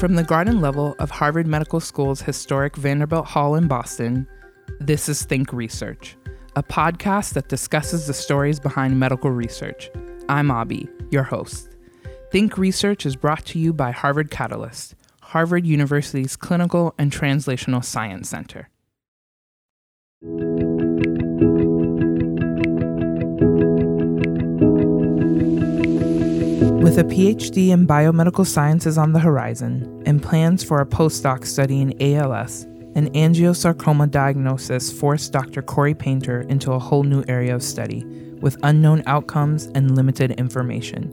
From the garden level of Harvard Medical School's historic Vanderbilt Hall in Boston, this is Think Research, a podcast that discusses the stories behind medical research. I'm Abby, your host. Think Research is brought to you by Harvard Catalyst, Harvard University's Clinical and Translational Science Center. A PhD in biomedical sciences on the horizon and plans for a postdoc studying ALS, an angiosarcoma diagnosis forced Dr. Corrie Painter into a whole new area of study with unknown outcomes and limited information.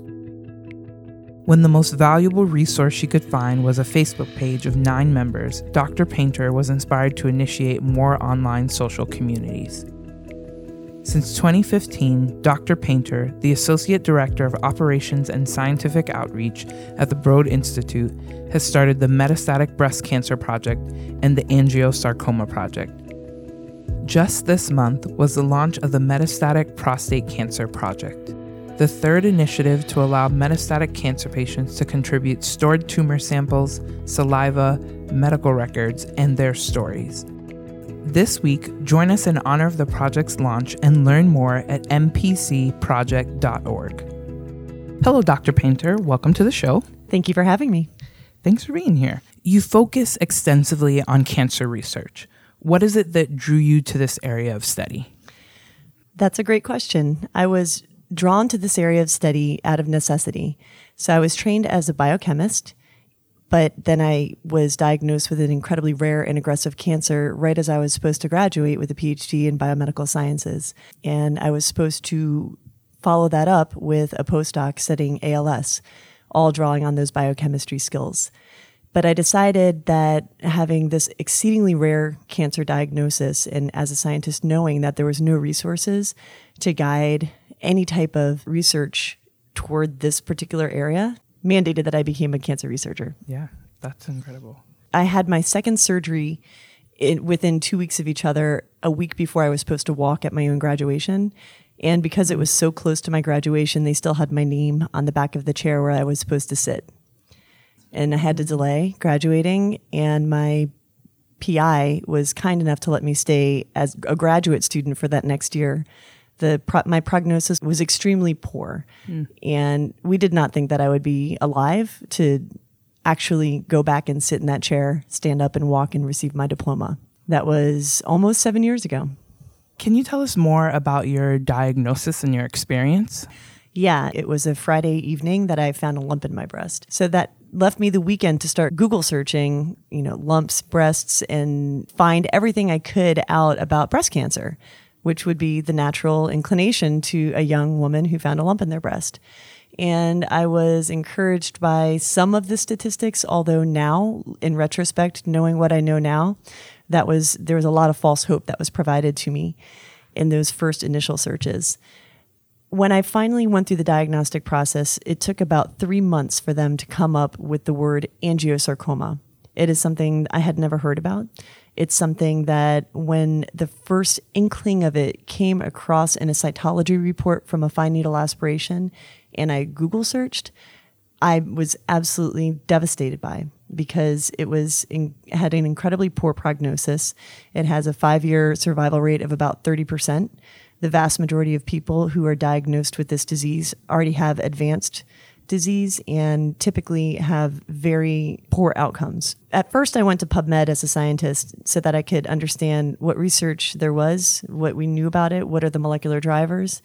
When the most valuable resource she could find was a Facebook page of nine members, Dr. Painter was inspired to initiate more online social communities. Since 2015, Dr. Painter, the Associate Director of Operations and Scientific Outreach at the Broad Institute, has started the Metastatic Breast Cancer Project and the Angiosarcoma Project. Just this month was the launch of the Metastatic Prostate Cancer Project, the third initiative to allow metastatic cancer patients to contribute stored tumor samples, saliva, medical records, and their stories. This week, join us in honor of the project's launch and learn more at mpcproject.org. Hello, Dr. Painter. Welcome to the show. Thank you for having me. Thanks for being here. You focus extensively on cancer research. What is it that drew you to this area of study? That's a great question. I was drawn to this area of study out of necessity. So I was trained as a biochemist but then I was diagnosed with an incredibly rare and aggressive cancer right as I was supposed to graduate with a PhD in biomedical sciences. And I was supposed to follow that up with a postdoc studying ALS, all drawing on those biochemistry skills. But I decided that having this exceedingly rare cancer diagnosis, and as a scientist, knowing that there was no resources to guide any type of research toward this particular area, mandated that I became a cancer researcher. Yeah, that's incredible. I had my second surgery in, within two weeks of each other, a week before I was supposed to walk at my own graduation. And because it was so close to my graduation, they still had my name on the back of the chair where I was supposed to sit. And I had to delay graduating, and my PI was kind enough to let me stay as a graduate student for that next year the pro- my prognosis was extremely poor, mm. and we did not think that I would be alive to actually go back and sit in that chair, stand up, and walk and receive my diploma. That was almost seven years ago. Can you tell us more about your diagnosis and your experience? Yeah, it was a Friday evening that I found a lump in my breast. So that left me the weekend to start Google searching, you know, lumps, breasts, and find everything I could out about breast cancer which would be the natural inclination to a young woman who found a lump in their breast. And I was encouraged by some of the statistics, although now, in retrospect, knowing what I know now, that was there was a lot of false hope that was provided to me in those first initial searches. When I finally went through the diagnostic process, it took about three months for them to come up with the word angiosarcoma. It is something I had never heard about. It's something that when the first inkling of it came across in a cytology report from a fine needle aspiration and I Google searched, I was absolutely devastated by because it was in, had an incredibly poor prognosis. It has a five year survival rate of about 30%. The vast majority of people who are diagnosed with this disease already have advanced disease and typically have very poor outcomes. At first, I went to PubMed as a scientist so that I could understand what research there was, what we knew about it, what are the molecular drivers.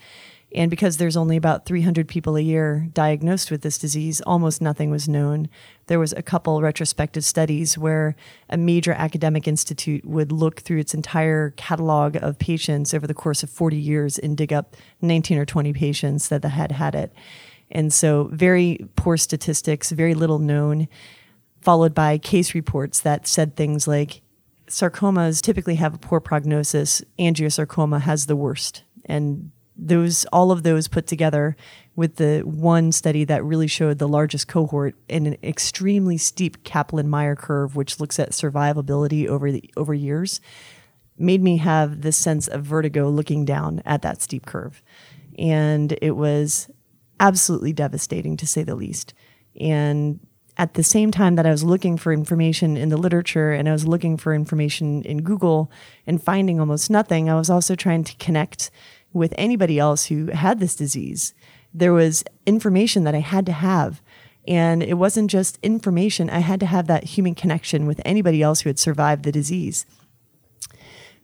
And because there's only about 300 people a year diagnosed with this disease, almost nothing was known. There was a couple retrospective studies where a major academic institute would look through its entire catalog of patients over the course of 40 years and dig up 19 or 20 patients that had had it. And so, very poor statistics, very little known, followed by case reports that said things like sarcomas typically have a poor prognosis, angiosarcoma has the worst. And those all of those put together with the one study that really showed the largest cohort in an extremely steep Kaplan-Meier curve, which looks at survivability over the over years, made me have this sense of vertigo looking down at that steep curve. And it was absolutely devastating to say the least. And at the same time that I was looking for information in the literature and I was looking for information in Google and finding almost nothing, I was also trying to connect with anybody else who had this disease. There was information that I had to have. And it wasn't just information, I had to have that human connection with anybody else who had survived the disease.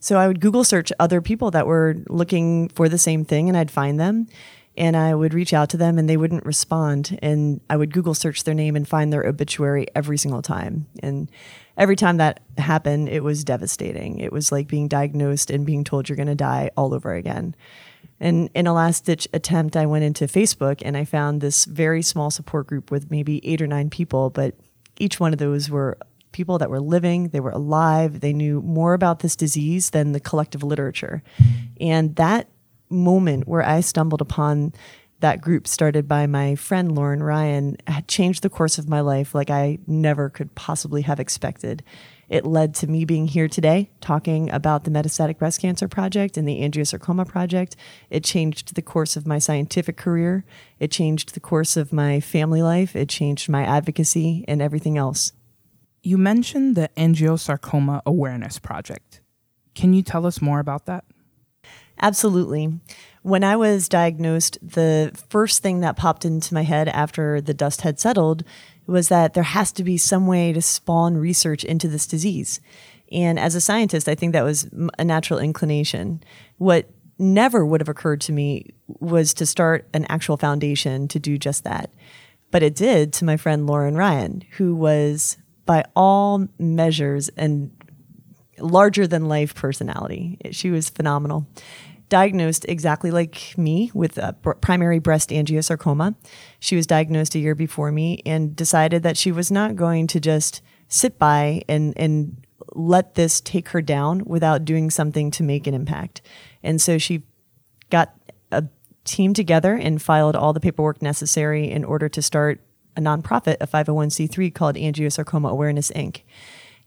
So I would Google search other people that were looking for the same thing and I'd find them and I would reach out to them and they wouldn't respond. And I would Google search their name and find their obituary every single time. And every time that happened, it was devastating. It was like being diagnosed and being told you're going to die all over again. And in a last ditch attempt, I went into Facebook and I found this very small support group with maybe eight or nine people, but each one of those were people that were living, they were alive, they knew more about this disease than the collective literature. And that moment where I stumbled upon that group started by my friend Lauren Ryan had changed the course of my life like I never could possibly have expected. It led to me being here today talking about the Metastatic Breast Cancer Project and the Angiosarcoma Project. It changed the course of my scientific career. It changed the course of my family life. It changed my advocacy and everything else. You mentioned the Angiosarcoma Awareness Project. Can you tell us more about that? Absolutely. When I was diagnosed, the first thing that popped into my head after the dust had settled was that there has to be some way to spawn research into this disease. And as a scientist, I think that was a natural inclination. What never would have occurred to me was to start an actual foundation to do just that. But it did to my friend Lauren Ryan, who was by all measures and larger than life personality. She was phenomenal diagnosed exactly like me with primary breast angiosarcoma. She was diagnosed a year before me and decided that she was not going to just sit by and, and let this take her down without doing something to make an impact. And so she got a team together and filed all the paperwork necessary in order to start a nonprofit, a 501c3 called Angiosarcoma Awareness Inc.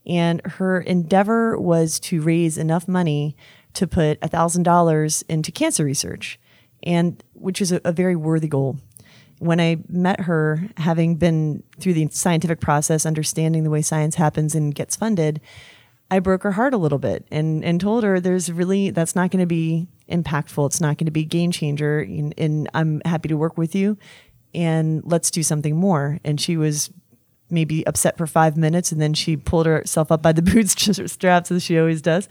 And her endeavor was to raise enough money to put $1,000 into cancer research, and which is a, a very worthy goal. When I met her, having been through the scientific process, understanding the way science happens and gets funded, I broke her heart a little bit and, and told her there's really, that's not going to be impactful. It's not going to be game changer. And, and I'm happy to work with you and let's do something more. And she was maybe upset for five minutes and then she pulled herself up by the bootstraps as she always does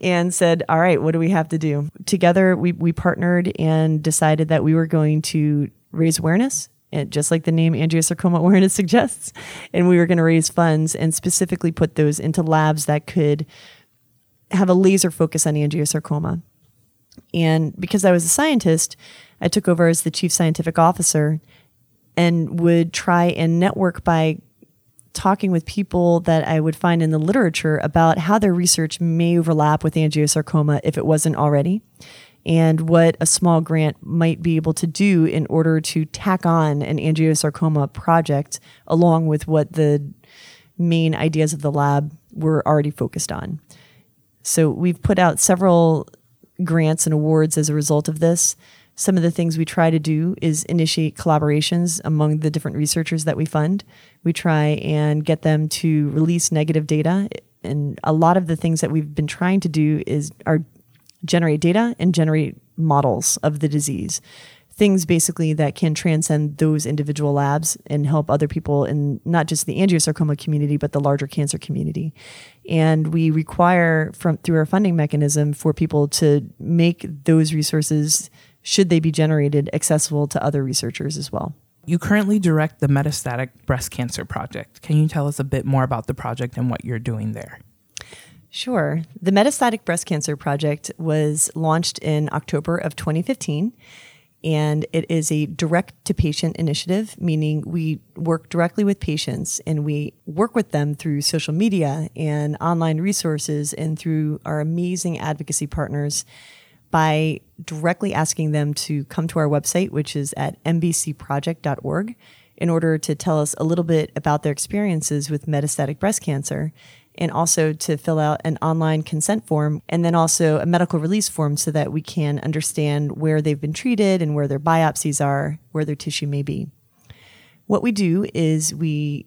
and said all right what do we have to do? Together we, we partnered and decided that we were going to raise awareness and just like the name angiosarcoma awareness suggests and we were going to raise funds and specifically put those into labs that could have a laser focus on angiosarcoma. And because i was a scientist i took over as the chief scientific officer and would try and network by talking with people that I would find in the literature about how their research may overlap with angiosarcoma if it wasn't already, and what a small grant might be able to do in order to tack on an angiosarcoma project along with what the main ideas of the lab were already focused on. So we've put out several grants and awards as a result of this. Some of the things we try to do is initiate collaborations among the different researchers that we fund. We try and get them to release negative data. And a lot of the things that we've been trying to do is are generate data and generate models of the disease. Things basically that can transcend those individual labs and help other people in not just the angiosarcoma community, but the larger cancer community. And we require from through our funding mechanism for people to make those resources should they be generated accessible to other researchers as well. You currently direct the Metastatic Breast Cancer Project. Can you tell us a bit more about the project and what you're doing there? Sure. The Metastatic Breast Cancer Project was launched in October of 2015, and it is a direct to patient initiative, meaning we work directly with patients and we work with them through social media and online resources and through our amazing advocacy partners by directly asking them to come to our website, which is at mbcproject.org, in order to tell us a little bit about their experiences with metastatic breast cancer and also to fill out an online consent form and then also a medical release form so that we can understand where they've been treated and where their biopsies are, where their tissue may be. What we do is we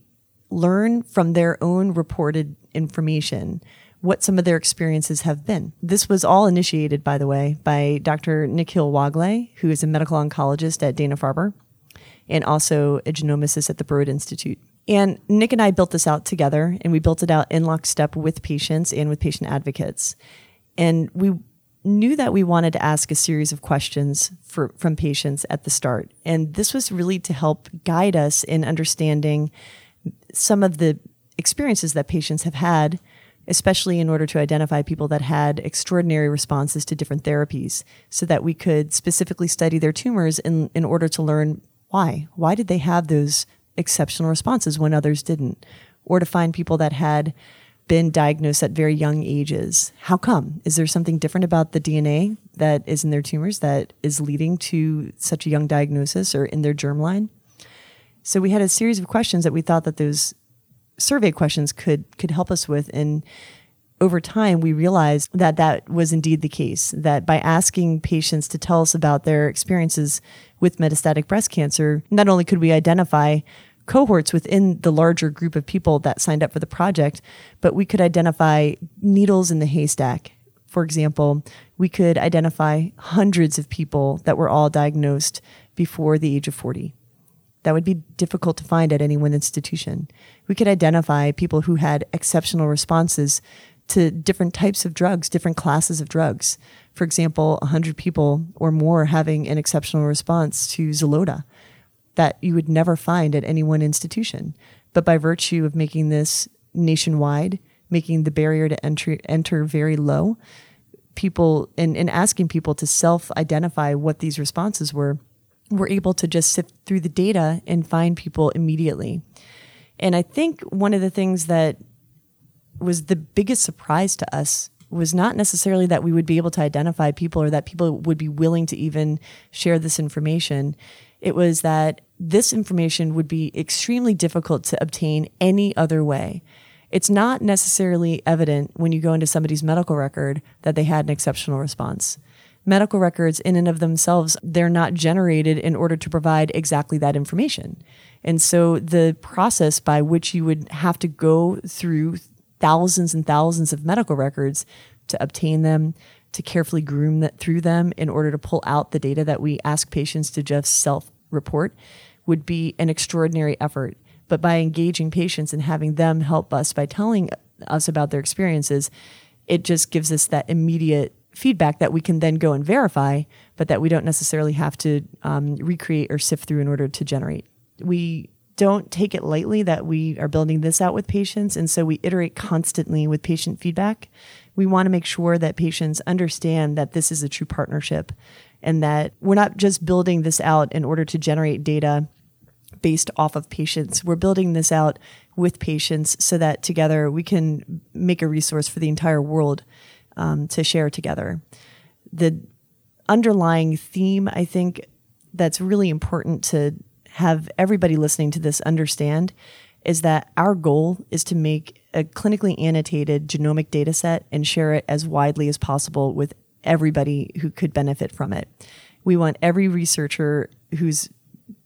learn from their own reported information what some of their experiences have been. This was all initiated, by the way, by Dr. Nikhil Wagle, who is a medical oncologist at Dana Farber and also a genomicist at the Broad Institute. And Nick and I built this out together, and we built it out in lockstep with patients and with patient advocates. And we knew that we wanted to ask a series of questions for, from patients at the start. And this was really to help guide us in understanding some of the experiences that patients have had especially in order to identify people that had extraordinary responses to different therapies so that we could specifically study their tumors in, in order to learn why. Why did they have those exceptional responses when others didn't? Or to find people that had been diagnosed at very young ages. How come? Is there something different about the DNA that is in their tumors that is leading to such a young diagnosis or in their germline? So we had a series of questions that we thought that those survey questions could could help us with and over time we realized that that was indeed the case that by asking patients to tell us about their experiences with metastatic breast cancer not only could we identify cohorts within the larger group of people that signed up for the project but we could identify needles in the haystack. For example we could identify hundreds of people that were all diagnosed before the age of 40 that would be difficult to find at any one institution. We could identify people who had exceptional responses to different types of drugs, different classes of drugs. For example, 100 people or more having an exceptional response to Xeloda that you would never find at any one institution. But by virtue of making this nationwide, making the barrier to entry enter very low, people and, and asking people to self identify what these responses were we're able to just sift through the data and find people immediately. And I think one of the things that was the biggest surprise to us was not necessarily that we would be able to identify people or that people would be willing to even share this information. It was that this information would be extremely difficult to obtain any other way. It's not necessarily evident when you go into somebody's medical record that they had an exceptional response medical records in and of themselves they're not generated in order to provide exactly that information. And so the process by which you would have to go through thousands and thousands of medical records to obtain them to carefully groom that through them in order to pull out the data that we ask patients to just self report would be an extraordinary effort. But by engaging patients and having them help us by telling us about their experiences it just gives us that immediate feedback that we can then go and verify, but that we don't necessarily have to um, recreate or sift through in order to generate. We don't take it lightly that we are building this out with patients, and so we iterate constantly with patient feedback. We want to make sure that patients understand that this is a true partnership and that we're not just building this out in order to generate data based off of patients. We're building this out with patients so that together we can make a resource for the entire world um, to share together. The underlying theme, I think, that's really important to have everybody listening to this understand is that our goal is to make a clinically annotated genomic data set and share it as widely as possible with everybody who could benefit from it. We want every researcher who's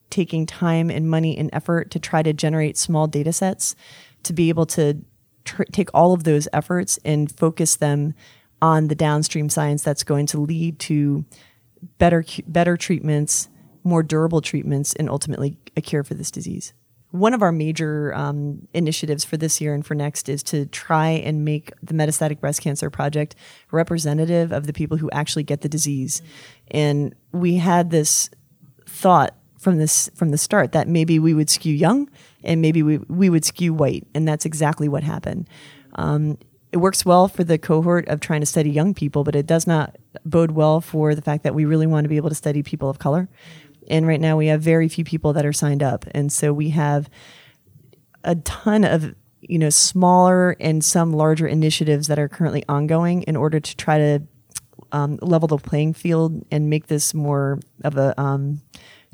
taking time and money and effort to try to generate small data sets to be able to tr- take all of those efforts and focus them on the downstream science that's going to lead to better better treatments, more durable treatments, and ultimately a cure for this disease. One of our major um, initiatives for this year and for next is to try and make the Metastatic Breast Cancer Project representative of the people who actually get the disease. And we had this thought from this from the start that maybe we would skew young and maybe we, we would skew white, and that's exactly what happened. Um, it works well for the cohort of trying to study young people, but it does not bode well for the fact that we really want to be able to study people of color. And right now we have very few people that are signed up. And so we have a ton of you know smaller and some larger initiatives that are currently ongoing in order to try to um, level the playing field and make this more of a um,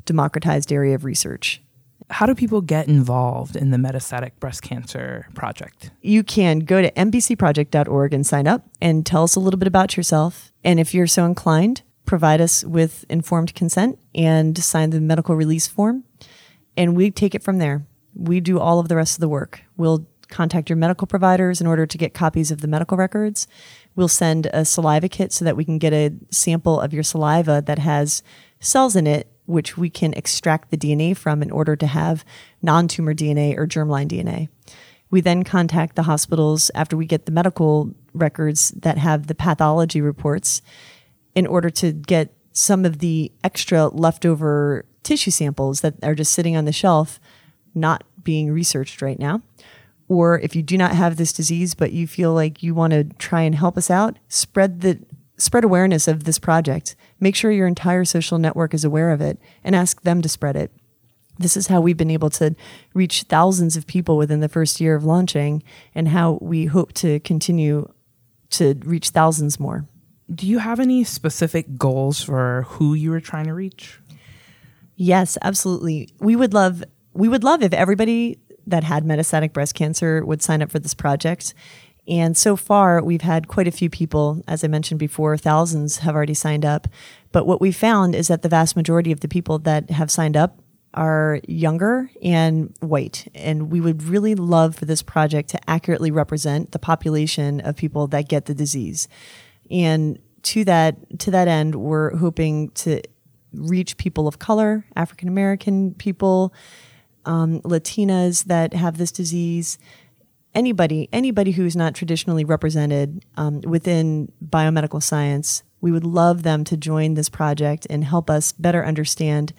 democratized area of research. How do people get involved in the metastatic breast cancer project? You can go to mbcproject.org and sign up and tell us a little bit about yourself. And if you're so inclined, provide us with informed consent and sign the medical release form. And we take it from there. We do all of the rest of the work. We'll contact your medical providers in order to get copies of the medical records. We'll send a saliva kit so that we can get a sample of your saliva that has cells in it, which we can extract the DNA from in order to have non tumor DNA or germline DNA. We then contact the hospitals after we get the medical records that have the pathology reports in order to get some of the extra leftover tissue samples that are just sitting on the shelf, not being researched right now. Or if you do not have this disease, but you feel like you want to try and help us out, spread the spread awareness of this project. Make sure your entire social network is aware of it and ask them to spread it. This is how we've been able to reach thousands of people within the first year of launching and how we hope to continue to reach thousands more. Do you have any specific goals for who you are trying to reach? Yes, absolutely. We would love we would love if everybody that had metastatic breast cancer would sign up for this project. And so far, we've had quite a few people, as I mentioned before, thousands have already signed up. But what we found is that the vast majority of the people that have signed up are younger and white. And we would really love for this project to accurately represent the population of people that get the disease. And to that to that end, we're hoping to reach people of color, African American people, um, Latinas that have this disease, anybody anybody who's not traditionally represented um, within biomedical science. We would love them to join this project and help us better understand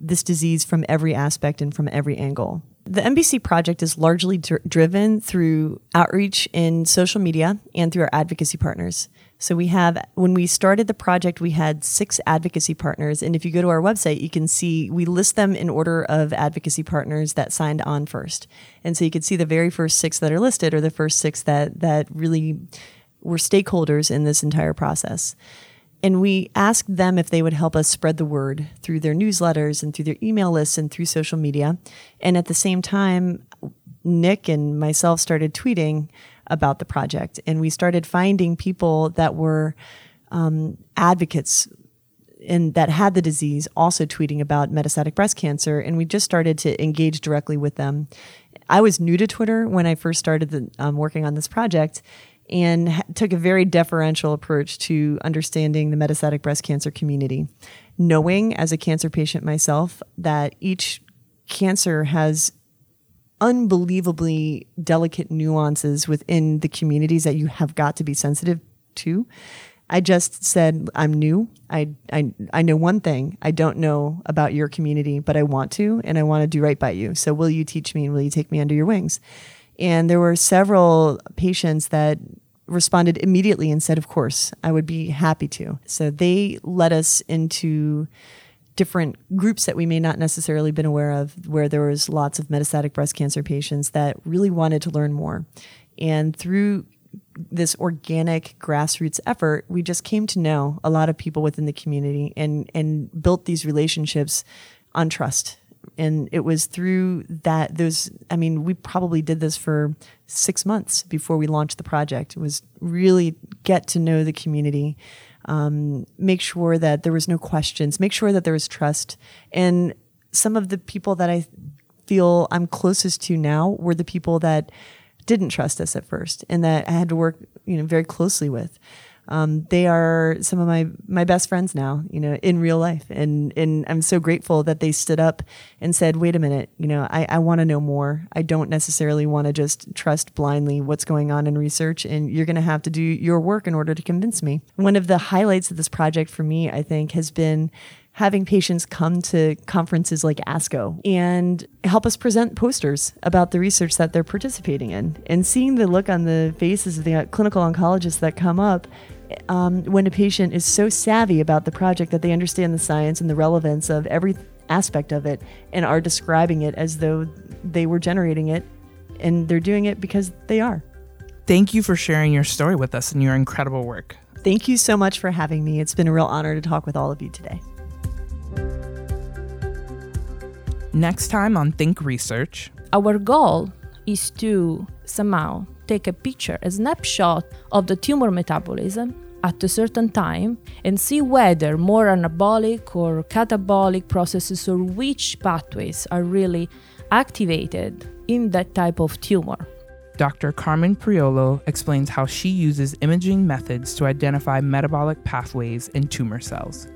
this disease from every aspect and from every angle. The MBC project is largely dr- driven through outreach in social media and through our advocacy partners. So we have, when we started the project, we had six advocacy partners. And if you go to our website, you can see we list them in order of advocacy partners that signed on first. And so you can see the very first six that are listed are the first six that, that really were stakeholders in this entire process. And we asked them if they would help us spread the word through their newsletters and through their email lists and through social media. And at the same time, Nick and myself started tweeting about the project. And we started finding people that were um, advocates and that had the disease also tweeting about metastatic breast cancer. And we just started to engage directly with them. I was new to Twitter when I first started the, um, working on this project and took a very deferential approach to understanding the metastatic breast cancer community, knowing as a cancer patient myself that each cancer has unbelievably delicate nuances within the communities that you have got to be sensitive to. I just said I'm new. I, I I know one thing. I don't know about your community, but I want to, and I want to do right by you. So will you teach me and will you take me under your wings? And there were several patients that responded immediately and said, "Of course, I would be happy to." So they led us into different groups that we may not necessarily been aware of where there was lots of metastatic breast cancer patients that really wanted to learn more. And through this organic grassroots effort we just came to know a lot of people within the community and and built these relationships on trust. And it was through that those i mean we probably did this for six months before we launched the project. It was really get to know the community um, make sure that there was no questions, make sure that there was trust. And some of the people that I feel I'm closest to now were the people that didn't trust us at first and that I had to work, you know, very closely with um, they are some of my my best friends now, you know, in real life, and and I'm so grateful that they stood up and said, "Wait a minute, you know, I, I want to know more. I don't necessarily want to just trust blindly what's going on in research, and you're going to have to do your work in order to convince me." One of the highlights of this project for me, I think, has been having patients come to conferences like ASCO and help us present posters about the research that they're participating in. And seeing the look on the faces of the clinical oncologists that come up um, when a patient is so savvy about the project that they understand the science and the relevance of every aspect of it and are describing it as though they were generating it and they're doing it because they are. Thank you for sharing your story with us and your incredible work. Thank you so much for having me. It's been a real honor to talk with all of you today. Next time on Think Research, our goal is to somehow take a picture, a snapshot of the tumor metabolism at a certain time and see whether more anabolic or catabolic processes or which pathways are really activated in that type of tumor. Dr. Carmen Priolo explains how she uses imaging methods to identify metabolic pathways in tumor cells.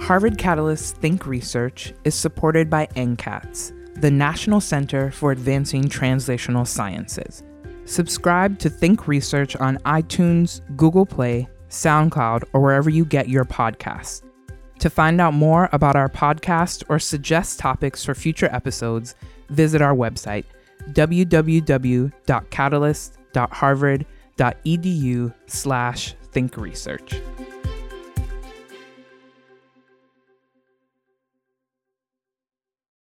Harvard Catalyst Think Research is supported by NCATS, the National Center for Advancing Translational Sciences. Subscribe to Think Research on iTunes, Google Play, SoundCloud, or wherever you get your podcasts. To find out more about our podcast or suggest topics for future episodes, visit our website www.catalyst.harvard.edu slash thinkresearch.